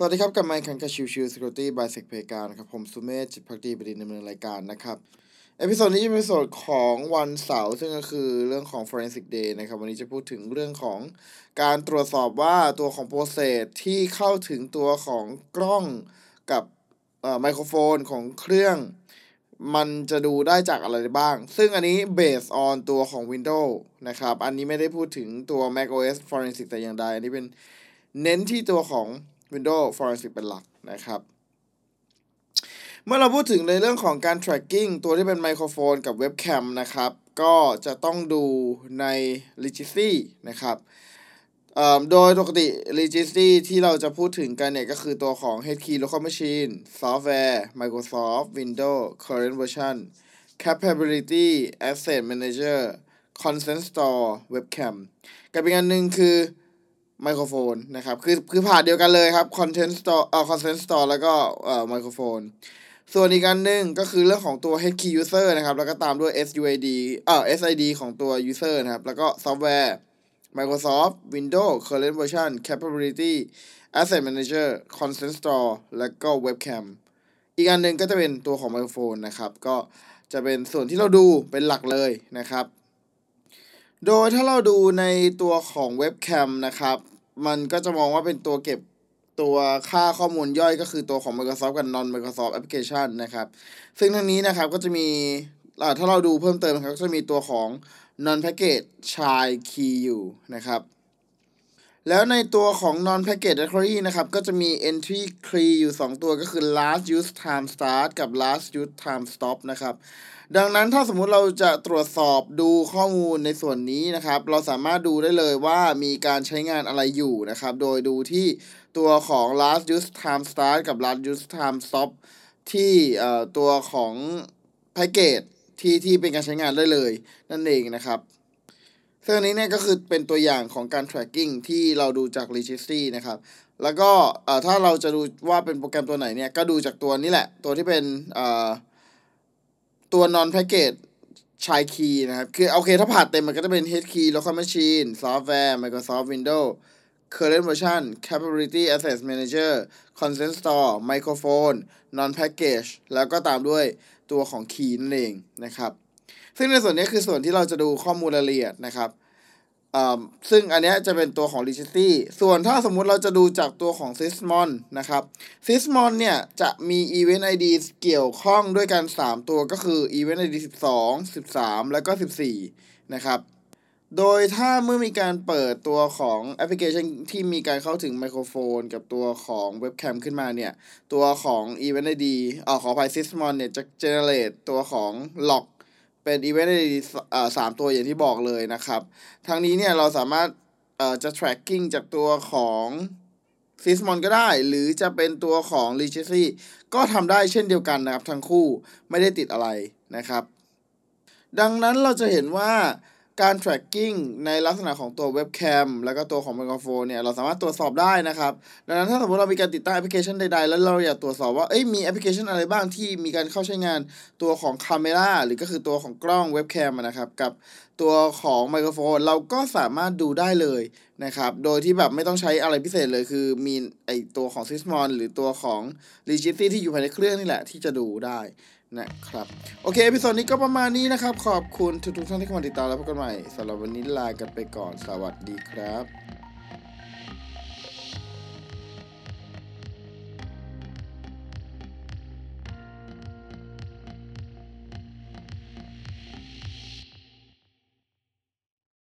สวัสดีครับกับไมค์คันกับชิวชิว Security by Sec p a y การครับ ผมสุเมธจิตภักดีบดินทร์ดำเนินรายการนะครับ episode นี้จะเป็นเอพิโซดของวันเสาร์ซึ่งก็คือเรื่องของ Forensic Day นะครับ วันนี้จะพูดถึงเรื่องของการตรวจสอบว่าตัวของ process ที่เข้าถึงตัวของกล้องกับไมโครโฟนของเครื่อง มันจะดูได้จากอะไรบ้าง ซึ่งอันนี้ based on ตัวของ Windows นะครับ อันนี้ไม่ได้พูดถึงตัว macOS Forensic แต่อย่างใดอันนี้เป็นเน้นที่ตัวของ Windows Forensic เป็นหลักนะครับเมื่อเราพูดถึงในเรื่องของการ tracking ตัวที่เป็นไมโครโฟนกับเว็บแคมนะครับ ก็จะต้องดูใน Registry นะครับโดยปกติ Registry ที่เราจะพูดถึงกันเนี่ยก็คือตัวของ HKey Local Machine Software Microsoft Windows Current Version Capability Asset Manager Consent Store Webcam กับอีกอันหนึ่งคือ ไมโครโฟนนะครับ คือคือผ่านเดียวกันเลยครับ Content Store เอ่อ Consent Store แล้วก็เอ่อไมโครโฟน ส่วนอีกอันหนึ่งก็คือเรื่องของตัว HKey User นะครับ แล้วก็ตามด้วย SUID เอ่อ SID ของตัว User นะครับ แล้วก็ Software Microsoft Windows Current Version Capability Asset Manager Consent Store แล้วก็ Webcam อีกอันหนึ่งก็จะเป็นตัวของไมโครโฟนนะครับ ก็จะเป็นส่วนที่เราดูเป็นหลักเลยนะครับ โดยถ้าเราดูในตัวของเว็บแคมนะครับ มันก็จะมองว่าเป็นตัวเก็บตัวค่าข้อมูลย่อยก็คือตัวของ Microsoft กับ non Microsoft Application นะครับ ซึ่งทั้งนี้นะครับก็จะมีถ้าเราดูเพิ่มเติมครับก็จะมีตัวของ non package child key อยู่นะครับ แล้วในตัวของ non package directory นะครับ ก็จะมี entry key อยู่ 2 ตัวก็คือ last use time start กับ last use time stop นะครับ ดังนั้นถ้าสมมุติเราจะตรวจสอบดูข้อมูลในส่วนนี้นะครับ เราสามารถดูได้เลยว่ามีการใช้งานอะไรอยู่นะครับ โดยดูที่ตัวของ last use time start กับ last use time stop ที่ตัวของ package ที่ที่เป็นการใช้งานได้เลย นั่นเองนะครับ ซึ่งอันนี้เนี่ยก็คือเป็นตัวอย่างของการ tracking ที่เราดูจาก registry นะครับ แล้วก็ถ้าเราจะดูว่าเป็นโปรแกรมตัวไหนเนี่ยก็ดูจากตัวนี้แหละ ตัวที่เป็นตัว non package ชายคีย์นะครับ คือโอเคถ้าผ่านเต็มมันก็จะเป็น head key local machine software Microsoft Windows current version capability access manager consent store microphone non package แล้วก็ตามด้วยตัวของคีย์นั่นเองนะครับ ซึ่งในส่วนนี้คือส่วนที่เราจะดูข้อมูลรายละเอียดนะครับซึ่งอันนี้จะเป็นตัวของ registry ส่วนถ้าสมมุติเราจะดูจากตัวของ sysmon นะครับ sysmon เนี่ยจะมี event id เกี่ยวข้องด้วยกัน 3 ตัวก็คือ event id 12 13 แล้วก็ 14 นะครับ โดยถ้าเมื่อมีการเปิดตัวของแอปพลิเคชันที่มีการเข้าถึงไมโครโฟน กับตัวของเว็บแคมขึ้นมาเนี่ย ตัวของ Event ID อ่าขออภัย Sysmon เนี่ยจะ generate ตัวของ log เป็น Event ID อ่าสามตัวอย่างที่บอกเลยนะครับ ทางนี้เนี่ยเราสามารถเอ่อจะ tracking จากตัวของ Sysmon ก็ได้ หรือจะเป็นตัวของ Registry ก็ทำได้เช่นเดียวกันนะครับ ทั้งคู่ไม่ได้ติดอะไรนะครับ ดังนั้นเราจะเห็นว่า การ tracking ในลักษณะของตัวเว็บแคมแล้วก็ตัวของไมโครโฟนเนี่ย เราสามารถตรวจสอบได้นะครับ ดังนั้นถ้าสมมติเรามีการติดตั้งแอปพลิเคชันใดๆ แล้วเราอยากตรวจสอบว่า เอ้ย มีแอปพลิเคชันอะไรบ้างที่มีการเข้าใช้งานตัวของคาเมราหรือก็คือตัวของกล้องเว็บแคมนะครับ กับตัวของไมโครโฟน เราก็สามารถดูได้เลยนะครับ โดยที่แบบไม่ต้องใช้อะไรพิเศษเลย คือมีไอตัวของ Sysmon หรือตัวของ r e g i s t r y ที่อยู่ภายในเครื่องนี่แหละที่จะดูได้ นะครับ โอเค episode นี้ก็ประมาณนี้นะครับ ขอบคุณทุกๆท่านที่เข้ามาติดตามแล้วพบกันใหม่สำหรับวันนี้ลากันไปก่อนสวัสดีครับ